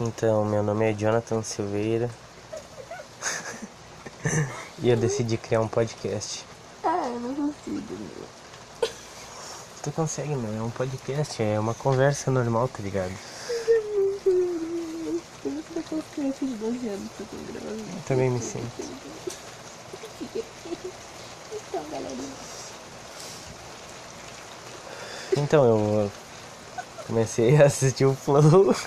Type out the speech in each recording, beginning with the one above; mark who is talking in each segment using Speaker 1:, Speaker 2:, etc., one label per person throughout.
Speaker 1: Então, meu nome é Jonathan Silveira. e eu decidi criar um podcast.
Speaker 2: Ah, eu não consigo, meu.
Speaker 1: Tu consegue, meu? É um podcast, é uma conversa normal, tá ligado?
Speaker 2: Eu sinto daquelas crianças de 12 anos que eu tô gravando.
Speaker 1: Eu também me sinto.
Speaker 2: Então, galerinha.
Speaker 1: Então, eu comecei a assistir o Flow.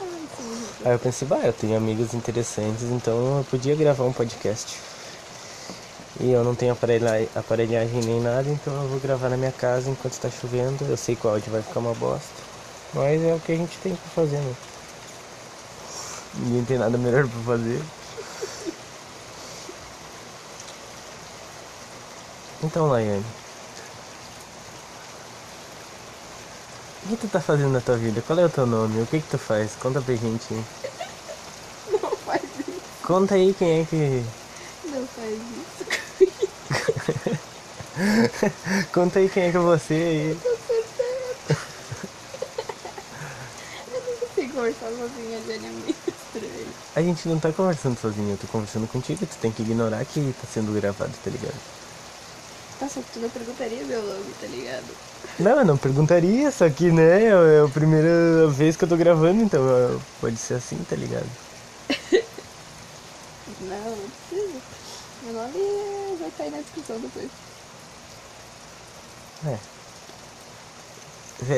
Speaker 2: Ai, sim,
Speaker 1: Aí eu pensei, bah, eu tenho amigos interessantes, então eu podia gravar um podcast. E eu não tenho aparelha- aparelhagem nem nada, então eu vou gravar na minha casa enquanto tá chovendo. Eu sei que o áudio vai ficar uma bosta. Mas é o que a gente tem pra fazer, né? Ninguém tem nada melhor pra fazer. Então, Laiane. O que tu tá fazendo na tua vida? Qual é o teu nome? O que que tu faz? Conta pra gente.
Speaker 2: Não faz isso.
Speaker 1: Conta aí quem é que.
Speaker 2: Não faz isso.
Speaker 1: Conta aí quem é que é você aí.
Speaker 2: Tô surtando. Eu não consigo conversar sozinha, Jane, é muito estranho.
Speaker 1: A gente não tá conversando sozinho, eu tô conversando contigo, tu tem que ignorar que tá sendo gravado, tá ligado?
Speaker 2: Tá, só que tu não perguntaria meu nome, tá ligado?
Speaker 1: Não, eu não perguntaria, só que né, é a primeira vez que eu tô gravando, então é, pode ser assim, tá ligado?
Speaker 2: Não, não precisa. Meu nome é- vai estar aí na descrição depois.
Speaker 1: É.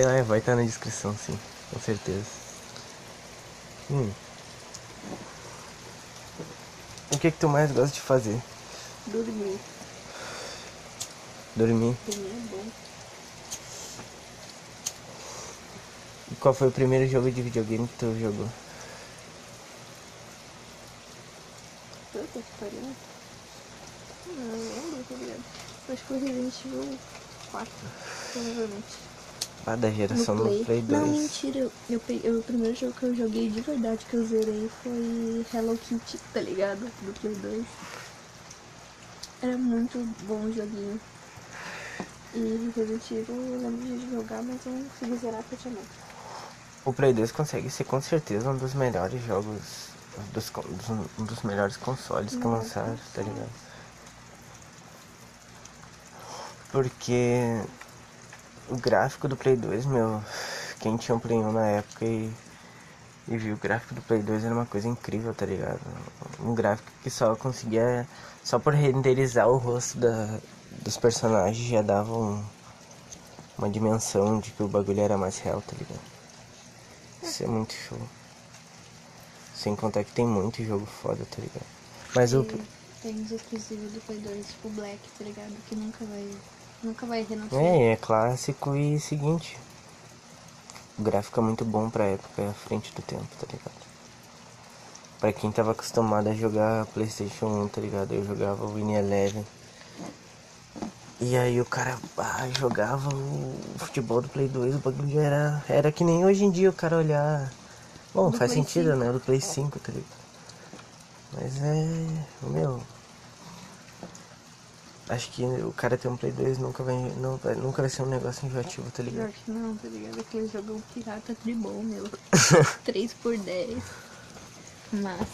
Speaker 1: Lá, vai estar na descrição sim, com certeza. Hum. O que que tu mais gosta de fazer?
Speaker 2: Dormir.
Speaker 1: Dormir?
Speaker 2: Dormir é bom.
Speaker 1: Qual foi o primeiro jogo de videogame que tu jogou?
Speaker 2: Puta que pariu. Não lembro, tá ligado? Acho que foi Resident Evil 4, provavelmente.
Speaker 1: Ah, da geração
Speaker 2: no
Speaker 1: do
Speaker 2: Play.
Speaker 1: Play 2.
Speaker 2: Não, mentira. Eu, eu, o primeiro jogo que eu joguei de verdade que eu zerei foi Hello Kitty, tá ligado? Do Play 2. Era muito bom o joguinho. E Resident Evil eu lembro de jogar, mas eu não consegui zerar porque eu tinha medo.
Speaker 1: O Play 2 consegue ser com certeza um dos melhores jogos, dos, um dos melhores consoles que lançaram, tá ligado? Porque o gráfico do Play 2, meu, quem tinha um Play 1 na época e, e viu o gráfico do Play 2 era uma coisa incrível, tá ligado? Um gráfico que só conseguia, só por renderizar o rosto da, dos personagens já dava um- uma dimensão de que o bagulho era mais real, tá ligado? Isso é muito show. Sem contar que tem muito jogo foda, tá ligado? Mas o.
Speaker 2: E tem os exclusivos do Play 2, tipo Black, tá ligado? Que nunca vai. Nunca vai renascer.
Speaker 1: É, é clássico e seguinte. O gráfico é muito bom pra época, é à frente do tempo, tá ligado? Pra quem tava acostumado a jogar Playstation 1, tá ligado? Eu jogava o Win Eleven. E aí o cara ah, jogava o futebol do Play 2, o bagulho era, era que nem hoje em dia o cara olhar. Bom,
Speaker 2: Do
Speaker 1: faz
Speaker 2: Play
Speaker 1: sentido,
Speaker 2: 5.
Speaker 1: né? Do Play 5, tá ligado? Mas é. Meu. Acho que o cara ter um Play 2 nunca vai, não, vai- nunca vai ser um negócio enjoativo, tá
Speaker 2: Pior
Speaker 1: ligado?
Speaker 2: que não, tá ligado? Aquele jogão pirata tribom, meu. 3 por 10 Massa.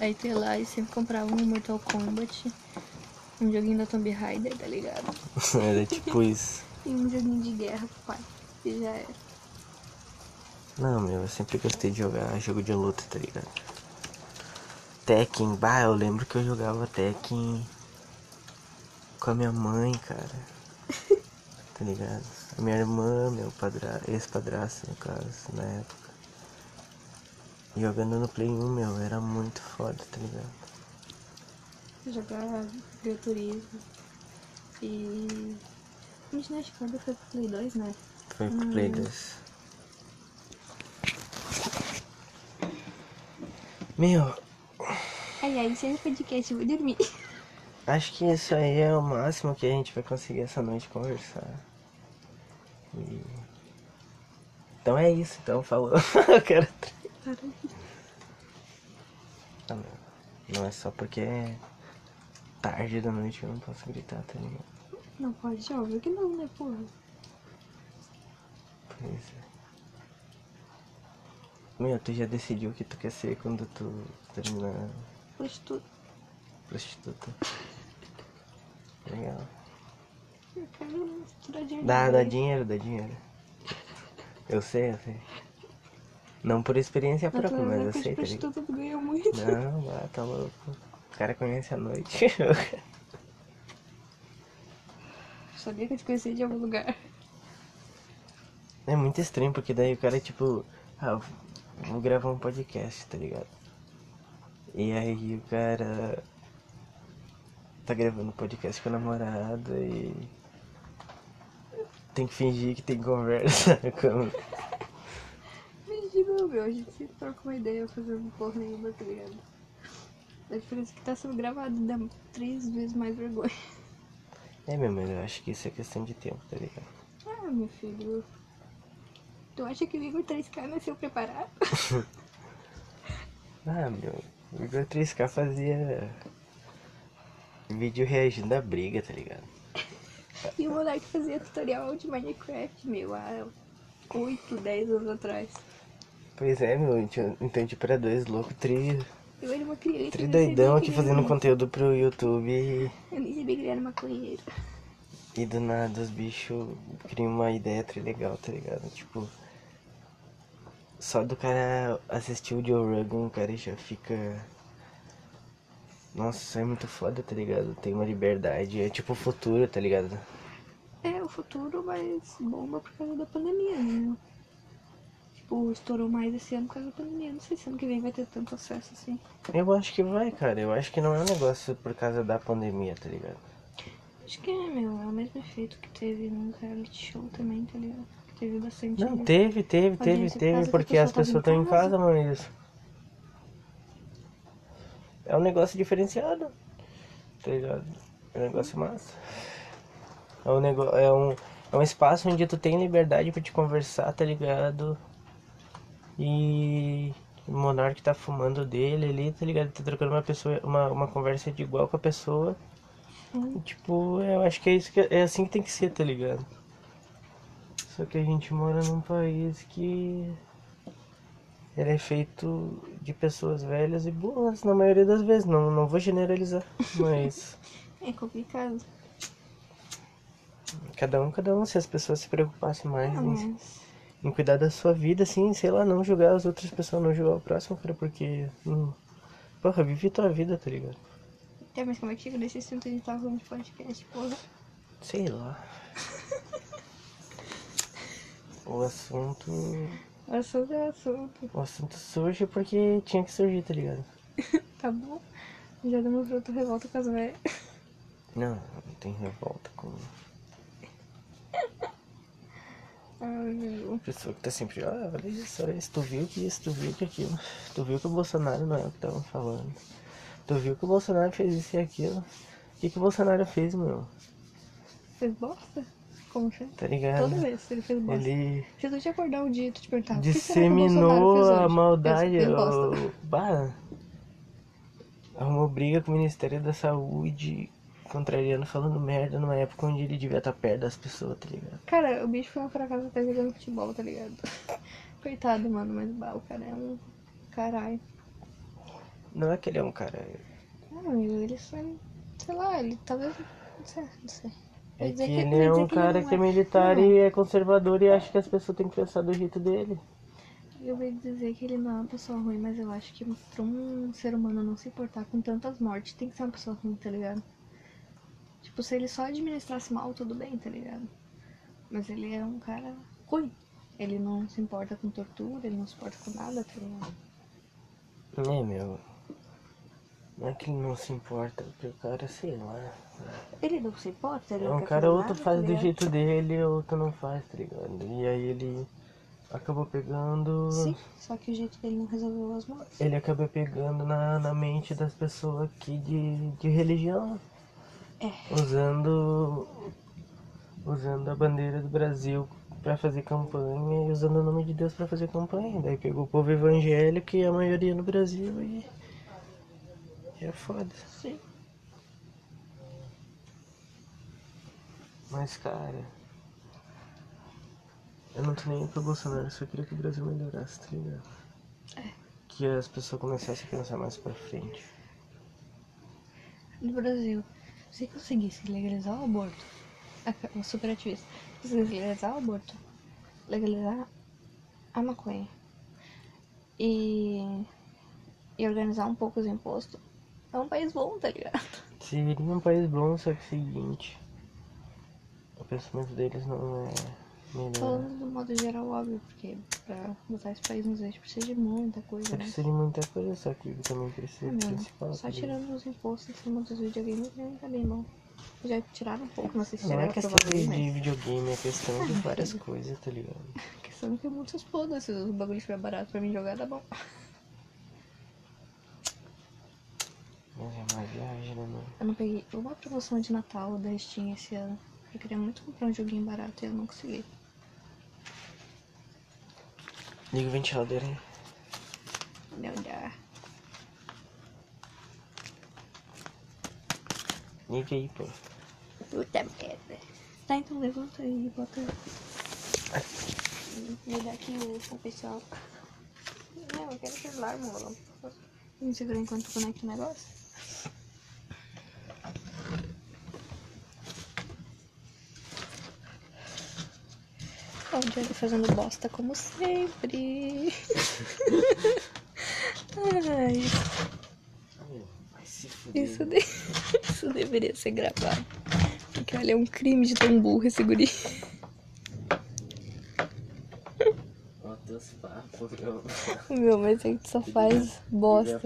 Speaker 2: Aí tem lá e sempre comprava um Mortal Kombat, um joguinho da Tomb Raider, tá ligado?
Speaker 1: Era tipo isso.
Speaker 2: E um joguinho de guerra pro pai. E já era.
Speaker 1: Não, meu, eu sempre gostei de jogar jogo de luta, tá ligado? Tekken, bah, eu lembro que eu jogava Tekken com a minha mãe, cara. Tá ligado? A minha irmã, meu padra... ex-padrasto, no caso, na época. Jogando no Play 1, meu, era muito foda, tá ligado?
Speaker 2: Jogar Gran Turismo. E. Gente, acho que quando foi pro Play 2, né?
Speaker 1: Foi pro
Speaker 2: Hum.
Speaker 1: Play 2. Meu,
Speaker 2: Ai, ai, sem podcast, eu vou dormir.
Speaker 1: Acho que isso aí é o máximo que a gente vai conseguir essa noite conversar. E... Então é isso, então falou. Eu quero. Ah, não. não é só porque é tarde da noite eu não posso gritar, tá ligado?
Speaker 2: Não pode, óbvio que não, né, porra?
Speaker 1: Pois é. Meu, tu já decidiu o que tu quer ser quando tu terminar
Speaker 2: Prostituta.
Speaker 1: prostituta. Legal.
Speaker 2: Eu quero tirar dinheiro.
Speaker 1: Dá, dá dinheiro, dá dinheiro. Eu sei, eu sei. Não por experiência própria, mas eu sei, tá
Speaker 2: prostituta tu ganha muito.
Speaker 1: Não, tá louco. O cara conhece a noite.
Speaker 2: Sabia que eu te conhecia de algum lugar.
Speaker 1: É muito estranho, porque daí o cara, tipo, ah, vou gravar um podcast, tá ligado? E aí o cara tá gravando podcast com a namorada e tem que fingir que tem conversa com.
Speaker 2: Imagina, meu, a gente se troca uma ideia fazendo porra nenhuma, tá ligado? A diferença é que tá sendo gravado dá três vezes mais vergonha.
Speaker 1: É, meu, mas eu acho que isso é questão de tempo, tá ligado?
Speaker 2: Ah, meu filho. Tu acha que o Igor 3K nasceu preparado?
Speaker 1: Ah, meu, o Igor 3K fazia vídeo reagindo à briga, tá ligado?
Speaker 2: E o Monark fazia tutorial de Minecraft, meu, há 8, 10 anos atrás.
Speaker 1: Pois é, meu, então tipo, era dois loucos, tri,
Speaker 2: Eu era uma criança.
Speaker 1: tri
Speaker 2: eu nem sabia
Speaker 1: doidão
Speaker 2: que
Speaker 1: aqui fazendo
Speaker 2: era-
Speaker 1: conteúdo pro YouTube
Speaker 2: Eu nem sabia que ele era maconheiro.
Speaker 1: e do nada os bichos criam uma ideia tri legal, tá ligado? Tipo, só do cara assistir o Joe Rogan, o cara já fica. Nossa, é muito foda, tá ligado? Tem uma liberdade, é tipo o futuro, tá ligado?
Speaker 2: É o futuro, mas bomba por causa da pandemia, né? Tipo, estourou mais esse ano por causa da pandemia. Não sei se ano que vem vai ter tanto acesso assim.
Speaker 1: Eu acho que vai, cara. Eu acho que não é um negócio por causa da pandemia, tá ligado?
Speaker 2: Acho que é, meu, é o mesmo efeito que teve no reality show também, tá ligado? Que teve bastante.
Speaker 1: Não, teve, teve, teve, teve, porque as
Speaker 2: pessoa
Speaker 1: pessoas estão
Speaker 2: em casa.
Speaker 1: mas. É um negócio diferenciado. Tá ligado? É um negócio massa. É um, nego... é um, é um espaço onde tu tem liberdade pra te conversar, tá ligado? E o Monark tá fumando dele ali, tá ligado? Tá trocando uma pessoa, uma, uma conversa de igual com a pessoa. E, tipo, eu acho que é isso que é assim que tem que ser, tá ligado? Só que a gente mora num país que ele é feito de pessoas velhas e boas na maioria das vezes. Não, não vou generalizar, mas
Speaker 2: É complicado.
Speaker 1: cada um, cada um, se as pessoas se preocupassem mais
Speaker 2: Ah,
Speaker 1: em,
Speaker 2: mas.
Speaker 1: Em cuidar da sua vida, assim, sei lá, não julgar as outras pessoas, não julgar o próximo, cara, porque. Hum, porra, vive tua vida, tá ligado?
Speaker 2: É, mas como é que chega nesse assunto a gente tava falando de podcast, porra?
Speaker 1: Sei lá. O assunto.
Speaker 2: Assunto é assunto.
Speaker 1: O assunto surge porque tinha que surgir, tá ligado?
Speaker 2: Tá bom? Já demonstrou tua revolta com as velhas.
Speaker 1: Não, não tem revolta com
Speaker 2: Ai, meu.
Speaker 1: a pessoa que tá sempre, ah, olha isso, olha isso, tu viu que isso, tu viu que aquilo. Tu viu que o Bolsonaro não é o que estavam falando. Tu viu que o Bolsonaro fez isso e aquilo. O que, que o Bolsonaro fez, meu?
Speaker 2: Fez bosta? Como sempre?
Speaker 1: Tá ligado?
Speaker 2: Toda vez ele fez bosta.
Speaker 1: Ele
Speaker 2: Se tu te acordar um dia tu te perguntar,
Speaker 1: disseminou
Speaker 2: fez
Speaker 1: a maldade.
Speaker 2: Fez, fez
Speaker 1: o- Bah, arrumou briga com o Ministério da Saúde, contrariando, falando merda numa época onde ele devia estar perto das pessoas, tá ligado?
Speaker 2: Cara, o bicho foi um fracasso até jogando futebol, tá ligado? Coitado, mano, mas bah, o cara é um caralho.
Speaker 1: Não é que ele é um cara.
Speaker 2: Ah, amigo, ele só. Sei lá, ele talvez. Não sei, não sei.
Speaker 1: É que
Speaker 2: dizer
Speaker 1: ele é um cara
Speaker 2: não
Speaker 1: que é militar
Speaker 2: Não,
Speaker 1: e é conservador e acha que as pessoas têm que pensar do jeito dele.
Speaker 2: Eu vou dizer que ele não é uma pessoa ruim, mas eu acho que pra um ser humano não se importar com tantas mortes, tem que ser uma pessoa ruim, tá ligado? Tipo, se ele só administrasse mal, tudo bem, tá ligado? Mas ele é um cara ruim. Ele não se importa com tortura, ele não se importa com nada, tá ligado?
Speaker 1: É, meu. Não é que ele não se importa, porque o cara, sei lá.
Speaker 2: Ele não se importa, ele
Speaker 1: É um cara, outro faz
Speaker 2: tá
Speaker 1: do jeito dele, outro não faz, tá ligado? E aí ele acabou pegando.
Speaker 2: Sim, só que o jeito dele não resolveu as mortes.
Speaker 1: Ele acaba pegando na, na mente das pessoas aqui de, de religião.
Speaker 2: É.
Speaker 1: Usando. Usando a bandeira do Brasil pra fazer campanha e usando o nome de Deus pra fazer campanha. Daí pegou o povo evangélico, que é a maioria no Brasil, e. é foda.
Speaker 2: Sim.
Speaker 1: Mas, cara. Eu não tô nem pro Bolsonaro, eu só queria que o Brasil melhorasse, tá ligado? que as pessoas começassem a pensar mais pra frente.
Speaker 2: No Brasil, se conseguisse legalizar o aborto, a- o super ativista, se conseguisse legalizar o aborto, legalizar a maconha. E, e organizar um pouco os impostos, é um país bom, tá ligado?
Speaker 1: Seria um país bom, só que é o seguinte. O pensamento deles não é melhor.
Speaker 2: Falando do modo geral, óbvio, porque pra botar esse país nos eixos precisa de muita coisa, né?
Speaker 1: Precisa de muita coisa, só que também precisa
Speaker 2: É
Speaker 1: principal.
Speaker 2: Só
Speaker 1: tá
Speaker 2: tirando os impostos em cima dos videogames já tá bem bom. Já tiraram um pouco, não sei se
Speaker 1: Não é questão de, de videogame, é questão de várias coisas, tá ligado?
Speaker 2: a questão é que muitos podam, se o bagulho estiver barato pra mim jogar, tá bom.
Speaker 1: Mas é uma viagem, né, mano?
Speaker 2: Eu não peguei uma promoção de Natal da Steam esse ano. Eu queria muito comprar um joguinho barato e eu não consegui.
Speaker 1: Liga o ventilador aí.
Speaker 2: Não dá.
Speaker 1: Liga aí, pô.
Speaker 2: Puta merda. Tá, então levanta aí e bota. Me dá aqui o, o pessoal. Não, eu quero celular, mano. Me segura enquanto conecta o negócio. Johnny fazendo bosta como sempre. Ai, isso, de... isso deveria ser gravado. Porque olha, é um crime de tão burro esse guri.
Speaker 1: Meu.
Speaker 2: Mas aí tu só faz bosta.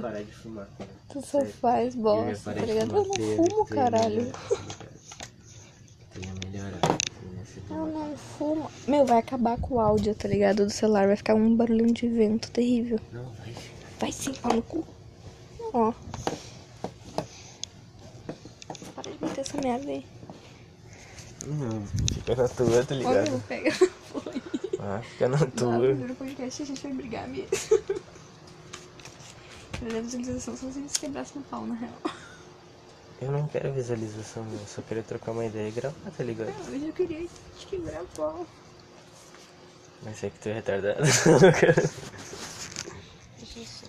Speaker 2: Tu só faz bosta, tá ligado? Eu não fumo,
Speaker 1: tu ia
Speaker 2: caralho.
Speaker 1: melhorar, tá ligado? Tu ia melhorar, tu ia se
Speaker 2: Eu não fumo. Meu, vai acabar com o áudio, tá ligado? Do celular. Vai ficar um barulhinho de vento terrível.
Speaker 1: Não, vai.
Speaker 2: Vai sim, pau no cu. Ó. Para de meter essa merda aí.
Speaker 1: Não, fica na tua, tá ligado?
Speaker 2: meu, pega.
Speaker 1: Ah, fica na
Speaker 2: No
Speaker 1: tua.
Speaker 2: primeiro podcast a gente vai brigar mesmo. Eu levo visualização só se eles quebrassem no pau, na real.
Speaker 1: Eu não quero visualização, eu só quero trocar uma ideia e gravar, tá ligado?
Speaker 2: Hoje eu queria te pau.
Speaker 1: Mas é que tu é retardado.
Speaker 2: Deixa assim.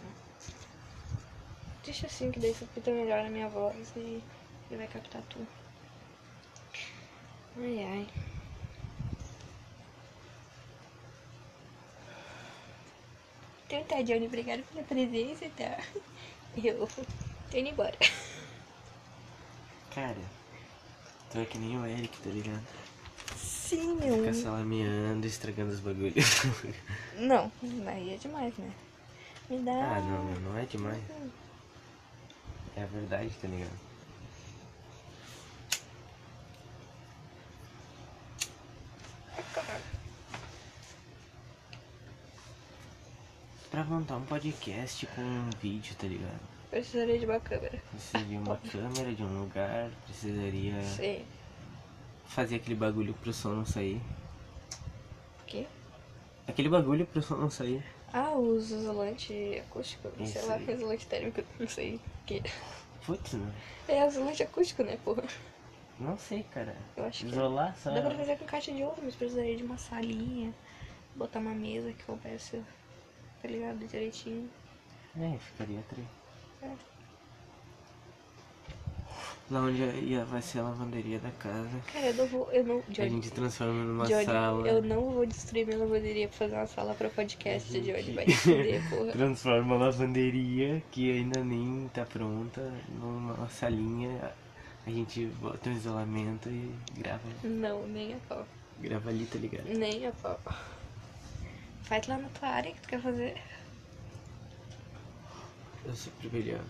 Speaker 2: Deixa assim, que daí fica melhor na minha voz e ele vai captar tudo. Ai, ai. Então tá, Johnny, obrigado pela presença, tá? Eu tô indo embora.
Speaker 1: Cara, tu é que nem o Eric, tá ligado?
Speaker 2: Sim, meu.
Speaker 1: Fica salameando, estragando os bagulhos.
Speaker 2: Não, aí é demais, né? Me dá.
Speaker 1: ah, não, meu, não é demais. É a verdade, tá ligado? Pra montar um podcast com um vídeo, tá ligado?
Speaker 2: Precisaria de uma câmera.
Speaker 1: Precisaria de uma câmera, de um lugar, precisaria
Speaker 2: Sim.
Speaker 1: fazer aquele bagulho pro som não sair.
Speaker 2: O quê?
Speaker 1: Aquele bagulho pro som não sair.
Speaker 2: Ah, os isolante acústico, sei lá,
Speaker 1: aí.
Speaker 2: isolante térmico, não sei o que.
Speaker 1: Putz, não.
Speaker 2: É isolante acústico, né, porra?
Speaker 1: Não sei, cara.
Speaker 2: Eu acho que.
Speaker 1: Isolar só.
Speaker 2: Dá pra fazer com caixa de ovo, mas precisaria de uma salinha, botar uma mesa que coubesse, tá ligado, direitinho.
Speaker 1: É, ficaria tri. Lá onde ia, vai ser a lavanderia da casa.
Speaker 2: Cara, eu não vou, eu não,
Speaker 1: A
Speaker 2: Johnny,
Speaker 1: gente transforma numa
Speaker 2: Johnny,
Speaker 1: sala.
Speaker 2: eu não vou destruir minha lavanderia pra fazer uma sala pra podcast, Johnny, vai fuder, porra.
Speaker 1: Transforma a lavanderia, que ainda nem tá pronta, numa salinha. A gente bota um isolamento e grava.
Speaker 2: Não, nem a pau,
Speaker 1: Grava ali, tá ligado?
Speaker 2: nem a pau. Faz lá na tua área que tu quer fazer.
Speaker 1: Eu sempre melhor.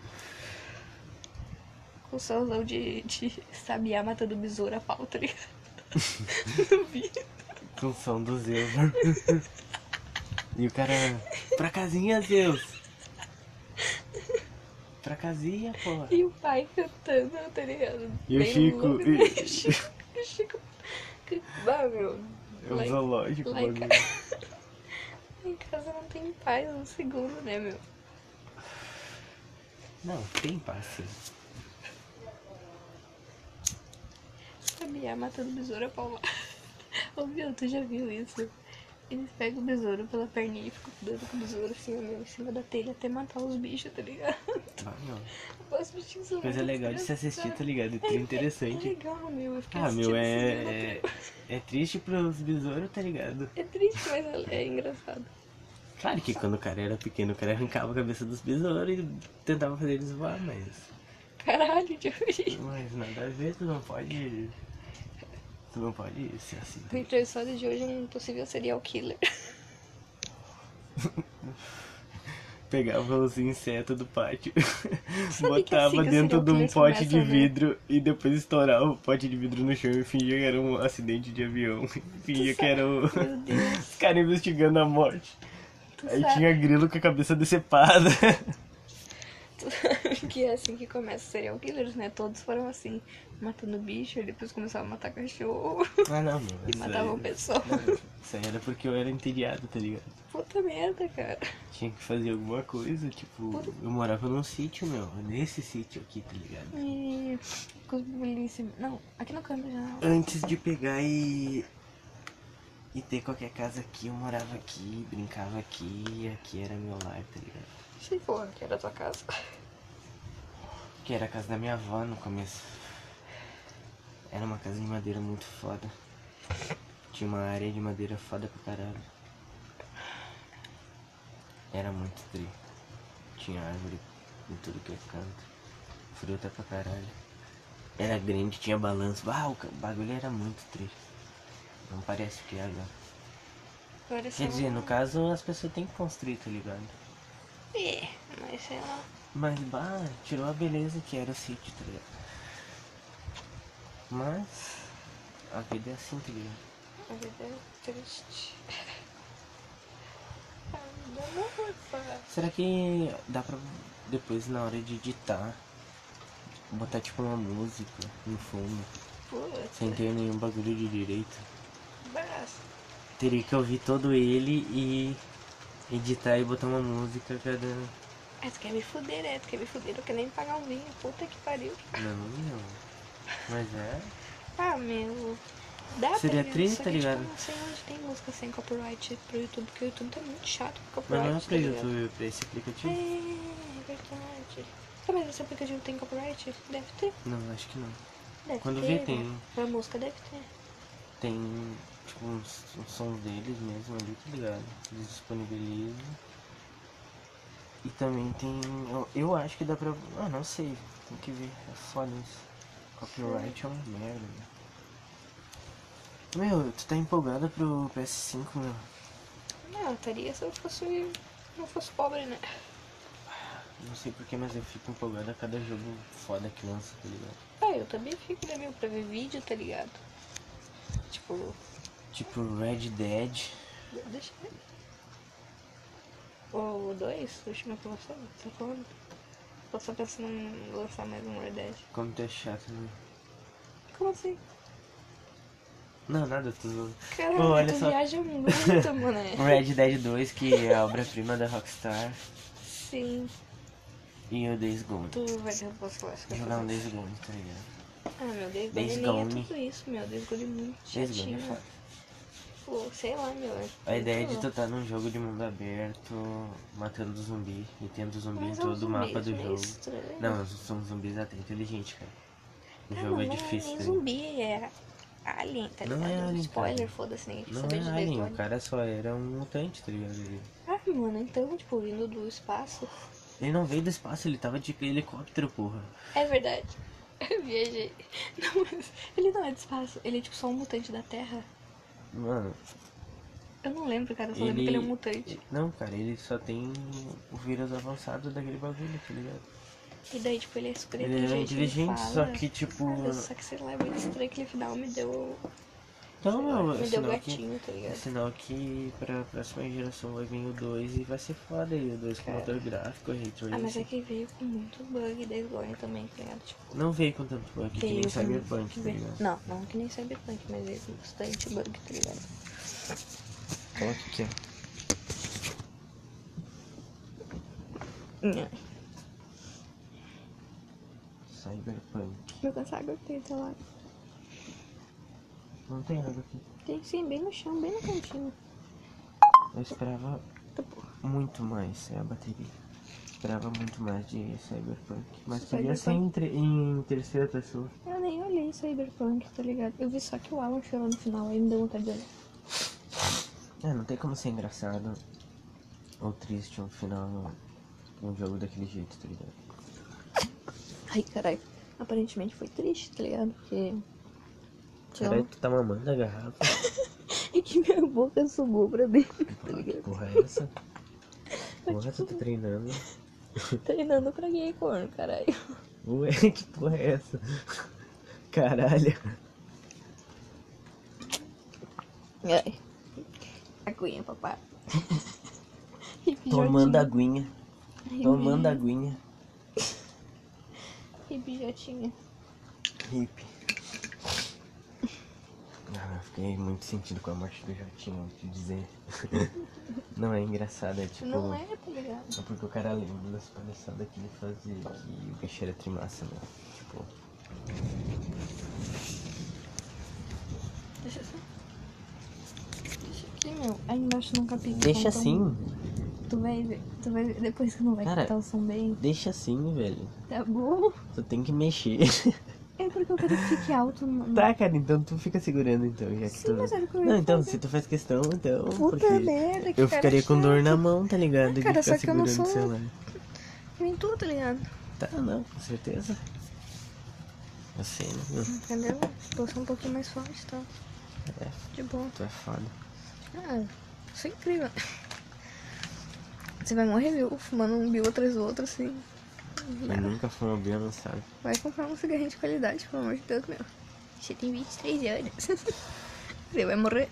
Speaker 2: Com o solzão de, de sabiá matando besouro a pau, tá ligado? Vi.
Speaker 1: Com som do Zeus. e o cara. Pra casinha, Zeus! Pra casinha, porra.
Speaker 2: E o pai cantando, tá ligado?
Speaker 1: E o
Speaker 2: Bem
Speaker 1: Chico,
Speaker 2: louco,
Speaker 1: e-
Speaker 2: né? O Chico. Chico. Ah, meu.
Speaker 1: É um zoológico,
Speaker 2: lá em. Em casa não tem paz um segundo, né, meu?
Speaker 1: Não, tem pássaro.
Speaker 2: Sabiá matando besouro a pau. Ô, meu, tu já viu isso? Eles pegam o besouro pela perninha e ficam dando com o besouro assim, meu, em cima da telha até matar os bichos, tá ligado?
Speaker 1: Ah, não.
Speaker 2: Os bichinhos são
Speaker 1: Coisa
Speaker 2: muito
Speaker 1: legal de se assistir, tá ligado? É
Speaker 2: É
Speaker 1: interessante.
Speaker 2: legal, meu. Eu
Speaker 1: Ah, meu, é, é. É triste pros besouros, tá ligado?
Speaker 2: É triste, mas é, é engraçado.
Speaker 1: Claro que quando o cara era pequeno, o cara arrancava a cabeça dos besouros e tentava fazer eles voar, mas.
Speaker 2: Caralho, Jeffrey.
Speaker 1: Mas nada a ver, tu não pode. Tu não pode ser assim.
Speaker 2: O entrevistado de hoje é um possível serial killer.
Speaker 1: Pegava os insetos do pátio,
Speaker 2: assim
Speaker 1: botava
Speaker 2: os
Speaker 1: dentro de um pote de
Speaker 2: né?
Speaker 1: vidro e depois estourava o pote de vidro no chão e fingia que era um acidente de avião. Fingia que era o... Os caras investigando a morte.
Speaker 2: Tu
Speaker 1: Aí
Speaker 2: sabe,
Speaker 1: tinha grilo com a cabeça decepada.
Speaker 2: tu sabe que é assim que começa os serial killers, né? Todos foram assim, matando bicho, e depois começaram a matar cachorro
Speaker 1: Ah, não, meu.
Speaker 2: e matavam
Speaker 1: aí-
Speaker 2: pessoas.
Speaker 1: Isso aí era porque eu era entediado, tá ligado?
Speaker 2: Puta merda, cara.
Speaker 1: Tinha que fazer alguma coisa, tipo, eu morava num sítio, meu, nesse sítio aqui, tá ligado?
Speaker 2: E... Cusbulíssimo. Não, aqui no câmera já.
Speaker 1: Antes de pegar e. e ter qualquer casa aqui, eu morava aqui, brincava aqui, aqui era meu lar, tá ligado?
Speaker 2: Se for, que era a tua casa.
Speaker 1: Que era a casa da minha avó no começo. Era uma casa de madeira muito foda. Tinha uma área de madeira foda pra caralho. Era muito tri. Tinha árvore em tudo que é canto. Fruta pra caralho. Era grande, tinha balanço. Ah, o bagulho era muito tri. Não parece que é agora. Quer dizer, no caso as pessoas têm que construir, tá ligado?
Speaker 2: É, mas sei lá.
Speaker 1: Mas, bah, tirou a beleza que era o sítio, tá ligado? Mas, a vida é assim, tá ligado?
Speaker 2: A vida é triste. A vida não é fácil.
Speaker 1: Será que dá pra depois, na hora de editar, botar tipo uma música no fundo,
Speaker 2: Putz,
Speaker 1: sem ter nenhum bagulho de direito? Teria que ouvir todo ele e editar e botar uma música cada.
Speaker 2: Ah, tu quer me fuder, né? Tu quer me fuder, eu quero nem pagar um vinho. Puta que pariu.
Speaker 1: Não, não. Mas é.
Speaker 2: Ah, meu. Dá
Speaker 1: Seria
Speaker 2: pra
Speaker 1: tri,
Speaker 2: só
Speaker 1: tá
Speaker 2: que,
Speaker 1: ligado?
Speaker 2: Tipo, não sei onde tem música sem copyright pro YouTube, porque o YouTube tá muito chato com
Speaker 1: Mas
Speaker 2: copyright.
Speaker 1: não é
Speaker 2: tá
Speaker 1: pra
Speaker 2: ligado?
Speaker 1: YouTube, pra esse aplicativo?
Speaker 2: É, é verdade. Tá, mas esse aplicativo tem copyright? Deve ter.
Speaker 1: Não, acho que não.
Speaker 2: Deve
Speaker 1: Quando
Speaker 2: ter,
Speaker 1: vê,
Speaker 2: né?
Speaker 1: tem.
Speaker 2: Pra música deve ter.
Speaker 1: Tem tipo uns, uns sons deles mesmo ali, tá ligado? Eles disponibilizam. E também tem. Eu, eu acho que dá pra. Ah, não sei. Tem que ver. É foda isso. Copyright é uma merda, meu. Meu, tu tá empolgada pro PS5, meu?
Speaker 2: Não, estaria se eu fosse. não fosse pobre, né?
Speaker 1: Não sei porquê, mas eu fico empolgado a cada jogo foda que lança, tá ligado?
Speaker 2: Ah, eu também fico, né, meu, pra ver vídeo, tá ligado? Tipo,
Speaker 1: Tipo Red Dead.
Speaker 2: deixa eu ver. O 2, o último que lançou, tá falando? Tô só pensando em lançar mais um Red Dead.
Speaker 1: Como tu é chato, né?
Speaker 2: Como assim?
Speaker 1: Não, nada, tô zoando.
Speaker 2: Caralho,
Speaker 1: Ô, olha
Speaker 2: tu
Speaker 1: só.
Speaker 2: viaja muito, mano.
Speaker 1: Red Dead 2, que é a obra-prima da Rockstar.
Speaker 2: Sim,
Speaker 1: E o Days Gone.
Speaker 2: tu vai derrubar as clássicas.
Speaker 1: Jogar um Days Gone, tá ligado?
Speaker 2: Ah, meu, Days
Speaker 1: Days
Speaker 2: Gone é
Speaker 1: Gone.
Speaker 2: tudo isso, meu. Days Gone é muito
Speaker 1: Days Gone é
Speaker 2: chatinho.
Speaker 1: foda.
Speaker 2: Pô, sei lá, meu. é
Speaker 1: A ideia de tu estar num jogo de mundo aberto, matando zumbi e tendo zumbi em
Speaker 2: Mas é um
Speaker 1: todo o mapa do jogo.
Speaker 2: estranho.
Speaker 1: Não, são zumbis até inteligentes, cara. O
Speaker 2: Ah,
Speaker 1: jogo
Speaker 2: não,
Speaker 1: é
Speaker 2: não
Speaker 1: difícil.
Speaker 2: nem
Speaker 1: tá ligado?
Speaker 2: zumbi, é alien, tá
Speaker 1: Não
Speaker 2: ligado?
Speaker 1: é alien,
Speaker 2: Spoiler, foda-se, ninguém
Speaker 1: Não é alien, o cara só era um mutante, tá ligado?
Speaker 2: Ah, mano, então, tipo, vindo do espaço.
Speaker 1: ele não veio do espaço, ele tava de helicóptero, porra.
Speaker 2: É verdade. Eu viajei. Não, mas ele não é do espaço, ele é tipo só um mutante da Terra.
Speaker 1: Mano,
Speaker 2: Eu não lembro, cara, eu só lembro que ele é um mutante.
Speaker 1: Não, cara, ele só tem o vírus avançado daquele bagulho, tá ligado?
Speaker 2: E daí, tipo, ele é super
Speaker 1: Ele
Speaker 2: inteligente.
Speaker 1: é inteligente, só que tipo.
Speaker 2: Só que sei lá, é muito estranho aquele final me deu. Lá,
Speaker 1: não,
Speaker 2: me
Speaker 1: é
Speaker 2: deu
Speaker 1: sinal que.
Speaker 2: gatinho, tá
Speaker 1: É
Speaker 2: ligado?
Speaker 1: sinal que pra próxima geração vai vir o 2 e vai ser foda aí, o 2 com motor gráfico, Ray
Speaker 2: Ah, mas é que veio com muito bug Days Gone também, tá ligado? Tipo,
Speaker 1: Não veio com tanto bug que nem Cyberpunk, tá ligado?
Speaker 2: Não, não que nem Cyberpunk, mas veio com bastante bug, tá ligado?
Speaker 1: Qual que é?
Speaker 2: Não.
Speaker 1: Cyberpunk.
Speaker 2: Meu cansado tem, tá lá.
Speaker 1: Não tem nada aqui.
Speaker 2: Tem sim, bem no chão, bem no cantinho.
Speaker 1: Eu esperava
Speaker 2: Tá
Speaker 1: muito mais, é a bateria. Esperava muito mais de Cyberpunk. Mas
Speaker 2: Cyberpunk.
Speaker 1: podia ser em, terceira pessoa.
Speaker 2: Eu nem olhei Cyberpunk, tá ligado? Eu vi só que o Alan chorou no final, aí me deu vontade de olhar.
Speaker 1: É, não tem como ser engraçado ou triste um final num jogo daquele jeito, tá ligado?
Speaker 2: Ai, caralho. Aparentemente foi triste, tá ligado? Porque.
Speaker 1: Caralho, tu tá mamando a garrafa.
Speaker 2: E que minha boca sugou pra dentro, tá
Speaker 1: que porra é essa? Porra, tu tá treinando.
Speaker 2: Treinando pra gay, corno, caralho.
Speaker 1: Ué, que porra é essa? Caralho.
Speaker 2: Ai. Aguinha, papai.
Speaker 1: Tomando aguinha. Tomando aguinha.
Speaker 2: Ribijotinha.
Speaker 1: Hip. Eu fiquei muito sentido com a morte do Jotinho, vou te dizer. Não é engraçado, é tipo.
Speaker 2: Não é, tá ligado?
Speaker 1: Só porque o cara lembra das palhaçadas que ele fazia, que o bicho era trimassa, né? Tipo,
Speaker 2: Deixa assim. Deixa aqui, meu. Aí embaixo num capítulo.
Speaker 1: deixa assim,
Speaker 2: Tu vai ver. Tu vai ver. Depois que não vai
Speaker 1: Cara,
Speaker 2: o som bem.
Speaker 1: deixa assim, velho.
Speaker 2: Tá bom?
Speaker 1: Tu tem que mexer.
Speaker 2: É porque eu quero que fique alto. No...
Speaker 1: tá, cara, então tu fica segurando então, já que
Speaker 2: Sim,
Speaker 1: tu.
Speaker 2: mas que eu
Speaker 1: Não, então, se tu faz questão, então.
Speaker 2: Puta
Speaker 1: porque
Speaker 2: merda, que
Speaker 1: eu ficaria com
Speaker 2: chato.
Speaker 1: dor na mão, tá ligado? De
Speaker 2: Cara, só que eu não sou-. Nem tu, tá ligado?
Speaker 1: Tá, não, com certeza. Eu sei, né?
Speaker 2: Entendeu? Eu sou um pouquinho mais forte, tá?
Speaker 1: É,
Speaker 2: De boa.
Speaker 1: tu é foda.
Speaker 2: Ah, isso é incrível. Você vai morrer, viu? Fumando um bio atrás do outro, assim.
Speaker 1: Mas nunca foi uma bem não sabe.
Speaker 2: Vai comprar um cigarrinho de qualidade, pelo amor de Deus, meu. Você tem 23 anos. Você vai morrer.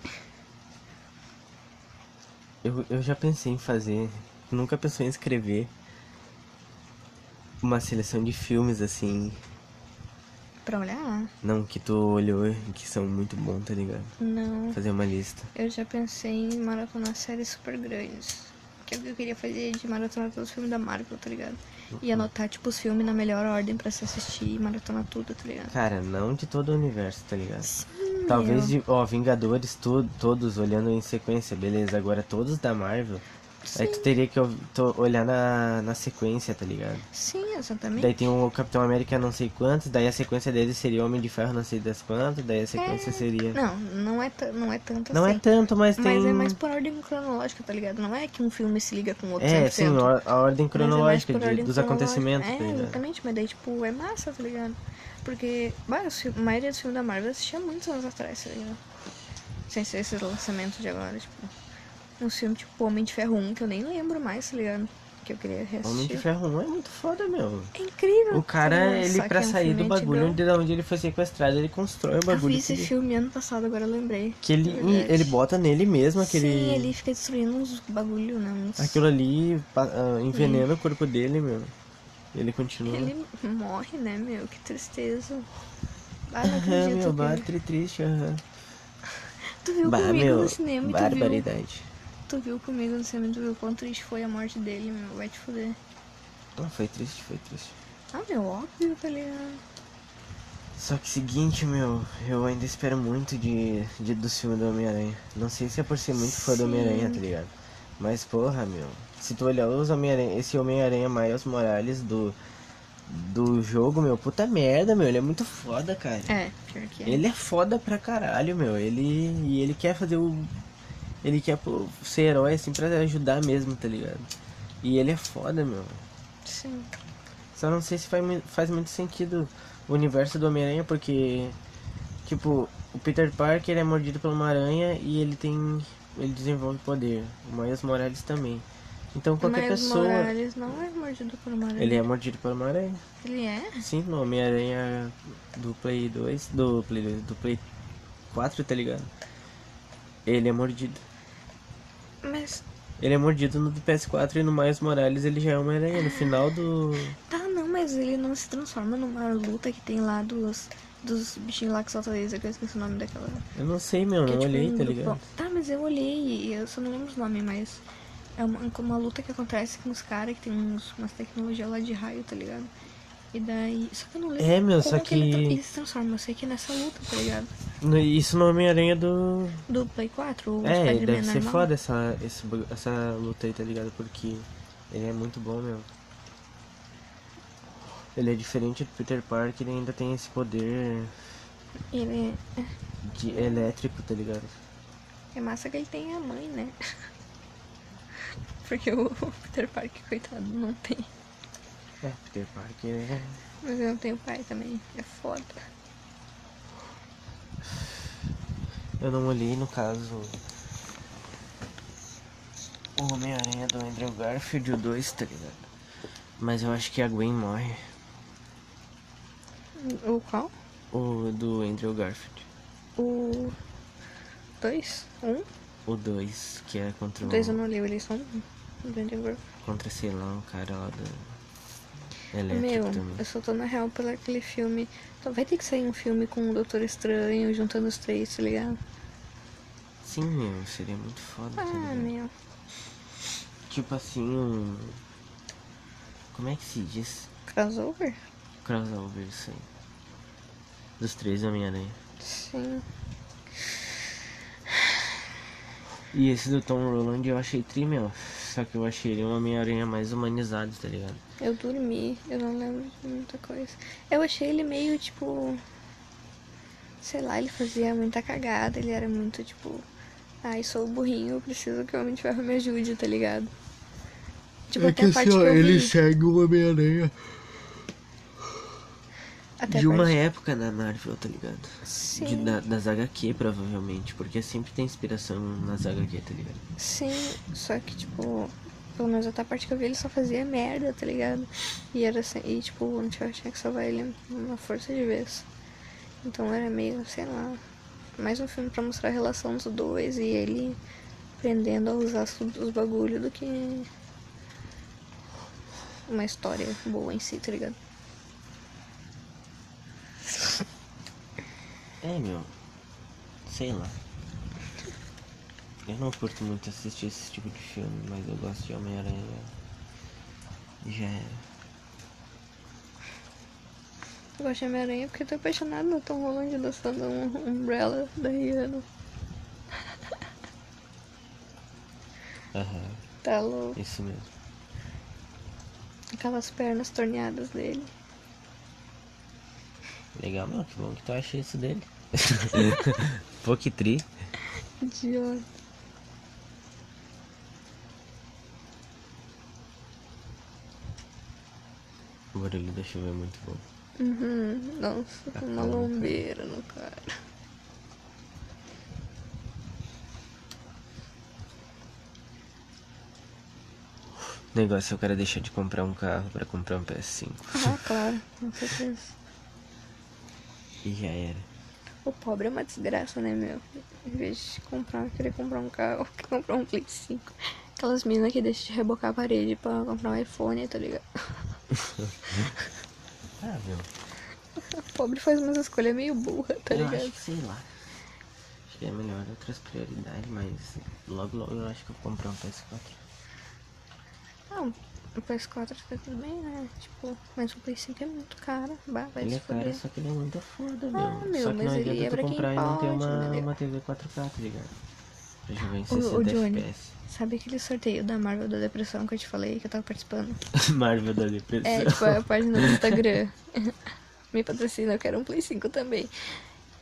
Speaker 1: Eu, eu já pensei em fazer, nunca pensou em escrever uma seleção de filmes assim,
Speaker 2: Pra olhar?
Speaker 1: não que tu olhou e que são muito bons, tá ligado?
Speaker 2: Não.
Speaker 1: Fazer uma lista.
Speaker 2: Eu já pensei em maratonar séries super grandes. Que é o que eu queria fazer de maratonar todos os filmes da Marvel, tá ligado? E anotar, tipo, os filmes na melhor ordem pra se assistir e maratonar tudo, tá ligado?
Speaker 1: Cara, não de todo o universo, tá ligado?
Speaker 2: Sim,
Speaker 1: Talvez
Speaker 2: meu.
Speaker 1: de, ó, Vingadores to- todos olhando em sequência, beleza. Agora todos da Marvel. Aí tu teria que olhar na, na sequência, tá ligado?
Speaker 2: Sim, exatamente.
Speaker 1: Daí tem o Capitão América não sei quantos, daí a sequência dele seria Homem de Ferro não sei das quantas, daí a sequência seria.
Speaker 2: Não, não é, não é tanto
Speaker 1: Não
Speaker 2: assim.
Speaker 1: é tanto, mas tem.
Speaker 2: Mas é mais por ordem cronológica, tá ligado? Não é que um filme se liga com o outro
Speaker 1: É,
Speaker 2: 100%.
Speaker 1: sim, a ordem
Speaker 2: é
Speaker 1: cronológica de-
Speaker 2: ordem
Speaker 1: dos
Speaker 2: cronológica.
Speaker 1: acontecimentos,
Speaker 2: É,
Speaker 1: tá
Speaker 2: exatamente, mas daí, tipo, é massa, tá ligado? Porque, bah, a maioria dos filmes da Marvel assistia muitos anos atrás, tá ligado? Sem ser esses lançamentos de agora, tipo. Um filme tipo Homem de Ferro 1, que eu nem lembro mais, tá ligado? Que eu queria
Speaker 1: Homem de
Speaker 2: reassistir.
Speaker 1: Ferro 1 é muito foda, meu.
Speaker 2: É incrível.
Speaker 1: O cara,
Speaker 2: ligado?
Speaker 1: ele pra
Speaker 2: é um
Speaker 1: sair do bagulho
Speaker 2: antigão.
Speaker 1: de onde ele foi sequestrado, ele constrói o
Speaker 2: Eu vi
Speaker 1: bagulho.
Speaker 2: esse
Speaker 1: ele-
Speaker 2: filme ano passado, agora eu lembrei.
Speaker 1: que ele,
Speaker 2: Verdade.
Speaker 1: ele bota nele mesmo aquele.
Speaker 2: Sim, ele fica destruindo uns bagulho, né? Uns...
Speaker 1: Aquilo ali ah, envenena o corpo dele, meu. Ele continua.
Speaker 2: Ele morre, né, meu? Que tristeza. Ah, não
Speaker 1: Aham,
Speaker 2: acredito.
Speaker 1: meu,
Speaker 2: que-
Speaker 1: batre triste, aham.
Speaker 2: Tu viu
Speaker 1: Bah,
Speaker 2: comigo
Speaker 1: meu,
Speaker 2: no cinema e tu viu,
Speaker 1: barbaridade.
Speaker 2: Tu viu comigo cinema e tu viu quão triste foi a morte dele, meu. Vai te fuder.
Speaker 1: Ah, foi triste, foi triste.
Speaker 2: Ah, meu, óbvio, tá ligado?
Speaker 1: Só que seguinte, meu, eu ainda espero muito de, de dos filmes do Homem-Aranha. Não sei se é por ser muito fã do
Speaker 2: Sim.
Speaker 1: Homem-Aranha, tá ligado? Mas porra, meu, se tu olhar os Homem-Aranha, esse Homem-Aranha Miles Morales do, do jogo, meu, puta merda, meu, ele é muito foda, cara.
Speaker 2: É, pior que é.
Speaker 1: Ele é foda pra caralho, meu. Ele. E ele quer fazer o. Ele quer ser herói assim pra ajudar mesmo, tá ligado? E ele é foda, meu.
Speaker 2: Sim.
Speaker 1: Só não sei se faz, faz muito sentido o universo do Homem-Aranha, porque. Tipo, o Peter Parker é mordido por uma aranha e ele tem. Ele desenvolve poder. O Miles Morales também. Então qualquer
Speaker 2: Mas
Speaker 1: pessoa.
Speaker 2: Morales não é mordido por uma aranha.
Speaker 1: Ele é mordido por uma aranha.
Speaker 2: Ele é?
Speaker 1: Sim, no Homem-Aranha do Play 2, do Play 2, do Play 4, tá ligado? Ele é mordido.
Speaker 2: Mas.
Speaker 1: Ele é mordido no do PS4 e no Miles Morales ele já é Homem-Aranha. No final do.
Speaker 2: Tá, não, mas ele não se transforma numa luta que tem lá dos. Dos bichinhos lá que soltam laser, que eu esqueci o nome daquela.
Speaker 1: Eu não sei, meu,
Speaker 2: Que é
Speaker 1: não
Speaker 2: tipo
Speaker 1: olhei,
Speaker 2: um
Speaker 1: tá ligado?
Speaker 2: Tá, mas eu olhei e eu só não lembro os nomes, mas é uma, uma luta que acontece com os caras que tem uns, umas tecnologias lá de raio, tá ligado? E daí. Só que eu não lembro.
Speaker 1: É, meu,
Speaker 2: como
Speaker 1: só
Speaker 2: que. Ele, se transforma. Eu sei que é nessa luta, tá ligado?
Speaker 1: Isso no Homem-Aranha do.
Speaker 2: Do Play 4, o
Speaker 1: É, deve ser
Speaker 2: normal.
Speaker 1: foda essa, esse essa luta aí, tá ligado? Porque ele é muito bom, meu. Ele é diferente do Peter Parker, ele ainda tem esse poder
Speaker 2: Ele é,
Speaker 1: de elétrico, tá ligado?
Speaker 2: é massa que ele tem a mãe, né? Porque o Peter Parker, coitado, não tem.
Speaker 1: É, Peter Parker é.
Speaker 2: Mas eu não tenho pai também. É foda.
Speaker 1: Eu não olhei no caso. O Homem-Aranha do Andrew Garfield, o 2, tá ligado? Mas eu acho que a Gwen morre.
Speaker 2: O qual?
Speaker 1: O do Andrew Garfield.
Speaker 2: O. Dois? Um?
Speaker 1: O 2, que é contra
Speaker 2: O
Speaker 1: o.
Speaker 2: dois eu não li, eu li só um. O do Andrew Garfield.
Speaker 1: Contra, sei lá, o cara lá da. Elétrico
Speaker 2: Meu,
Speaker 1: também.
Speaker 2: eu só tô na real pelo aquele filme. Então vai ter que sair um filme com o Doutor Estranho juntando os três, tá ligado?
Speaker 1: Sim, meu, seria muito foda. tá
Speaker 2: Ah,
Speaker 1: ligado?
Speaker 2: meu.
Speaker 1: Tipo assim, um. Como é que se diz?
Speaker 2: Crossover?
Speaker 1: Crossover, isso aí. Dos três Homem-Aranha.
Speaker 2: Sim.
Speaker 1: E esse do Tom Holland eu achei tri, meu. Só que eu achei ele um Homem-Aranha mais humanizado, tá ligado?
Speaker 2: Eu dormi, eu não lembro de muita coisa. Eu achei ele meio tipo. Sei lá, ele fazia muita cagada, ele era muito tipo. Ai, sou burrinho, eu preciso que o Homem de Ferro me ajude, tá ligado? Tipo,
Speaker 1: É
Speaker 2: até a parte que eu vi.
Speaker 1: segue o Homem-Aranha
Speaker 2: Até
Speaker 1: de uma
Speaker 2: parte...
Speaker 1: época na Marvel, tá ligado? De,
Speaker 2: Sim,
Speaker 1: da, das HQ, provavelmente. Porque sempre tem inspiração nas HQ, tá ligado?
Speaker 2: sim, só que tipo. Pelo menos até a parte que eu vi ele só fazia merda, tá ligado? E era assim, e tipo, o de Ferro tinha que salvar ele uma força de vez. Então era meio, sei lá, mais um filme pra mostrar a relação dos dois e ele aprendendo a usar os, os bagulho do que uma história boa em si, tá ligado?
Speaker 1: É, meu. Sei lá. Eu não curto muito assistir esse tipo de filme, mas eu gosto de Homem-Aranha. Já era.
Speaker 2: Eu gosto de Homem-Aranha porque eu tô apaixonado no Tom Holland dançando um Umbrella da Rihanna.
Speaker 1: Aham,
Speaker 2: Tá louco.
Speaker 1: isso mesmo.
Speaker 2: Aquelas pernas torneadas dele.
Speaker 1: Legal, meu, que bom que tu acha isso dele. Pô, que tri.
Speaker 2: Idiota.
Speaker 1: O barulho da chuva é muito bom.
Speaker 2: Uhum. Nossa,
Speaker 1: Tá
Speaker 2: uma
Speaker 1: cara.
Speaker 2: lombeira no cara.
Speaker 1: O negócio é o cara deixar de comprar um carro pra comprar um PS5.
Speaker 2: Ah, claro, com certeza.
Speaker 1: E já era.
Speaker 2: O pobre é uma desgraça, né, meu? Em vez de comprar, querer comprar um carro, quer comprar um Play 5. Aquelas minas que deixam de rebocar a parede pra comprar um iPhone, tá ligado?
Speaker 1: Ah, meu.
Speaker 2: O pobre faz umas escolhas meio burra, tá
Speaker 1: eu
Speaker 2: ligado?
Speaker 1: acho que sei lá. Acho que é melhor outras prioridades, mas logo logo eu acho que eu vou comprar um PS4.
Speaker 2: Não, o PS4 tá tudo bem, né? Tipo, mas o Play 5 é muito caro. Bah, vai
Speaker 1: ele é caro, só que ele é muito foda,
Speaker 2: Ah,
Speaker 1: meu.
Speaker 2: meu,
Speaker 1: Só que
Speaker 2: mas
Speaker 1: não
Speaker 2: ele é pra quem
Speaker 1: comprar e não ter uma, uma TV 4K, tá ligado? Pra jogar em
Speaker 2: Ô,
Speaker 1: 60
Speaker 2: ô, Johnny,
Speaker 1: FPS.
Speaker 2: sabe aquele sorteio da Marvel da Depressão que eu te falei que eu tava participando?
Speaker 1: Marvel da depressão.
Speaker 2: É, tipo, a página do Instagram. Me patrocina, eu quero um Play 5 também.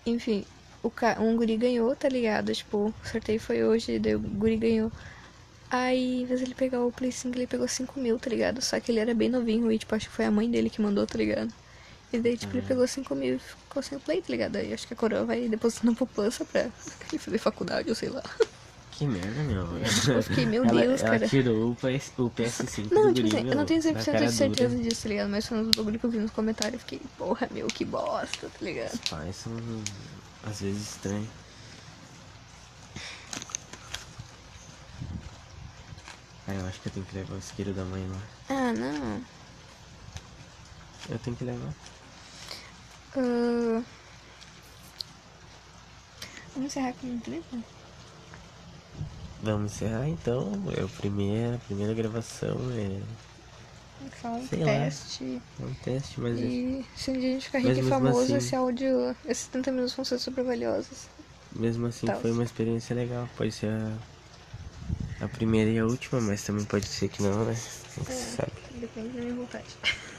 Speaker 2: Enfim, o ca... um guri ganhou, tá ligado? Tipo, o sorteio foi hoje, daí o guri ganhou. Aí, em vez ele pegar o Play 5, ele pegou 5 mil, tá ligado? Só que ele era bem novinho e, tipo, acho que foi a mãe dele que mandou, tá ligado? E daí, tipo, ele pegou 5 mil e ficou sem o Play, tá ligado? Aí acho que a coroa vai depositando poupança pra ele fazer faculdade, ou sei lá.
Speaker 1: Que merda, meu.
Speaker 2: Eu fiquei, meu
Speaker 1: ela,
Speaker 2: Deus,
Speaker 1: ela
Speaker 2: cara.
Speaker 1: tirou o, PS, o PS5
Speaker 2: Não,
Speaker 1: do
Speaker 2: tipo assim, eu não tenho
Speaker 1: na
Speaker 2: 100%
Speaker 1: cara
Speaker 2: de certeza
Speaker 1: dura.
Speaker 2: disso, tá ligado? Mas foi uns bagulho que eu vi nos comentários. Eu fiquei, porra, meu, que bosta, tá ligado?
Speaker 1: Os pais são às vezes estranhos. Ah, eu acho que eu tenho que levar o isqueiro da mãe lá.
Speaker 2: Ah, não.
Speaker 1: Eu tenho que levar.
Speaker 2: Ah, Vamos encerrar com um clipe?
Speaker 1: Vamos encerrar então. É o primeiro, a primeira gravação. É...
Speaker 2: Só um teste.
Speaker 1: É um teste, mas
Speaker 2: E se um dia a gente ficar rico e famoso,
Speaker 1: assim-
Speaker 2: esse áudio, esses 70 minutos vão ser super valiosos.
Speaker 1: mesmo assim
Speaker 2: Tá.
Speaker 1: foi uma experiência legal. Pode ser a, a primeira e a última, mas também pode ser que não, né? Não se sabe.
Speaker 2: Depende da minha vontade.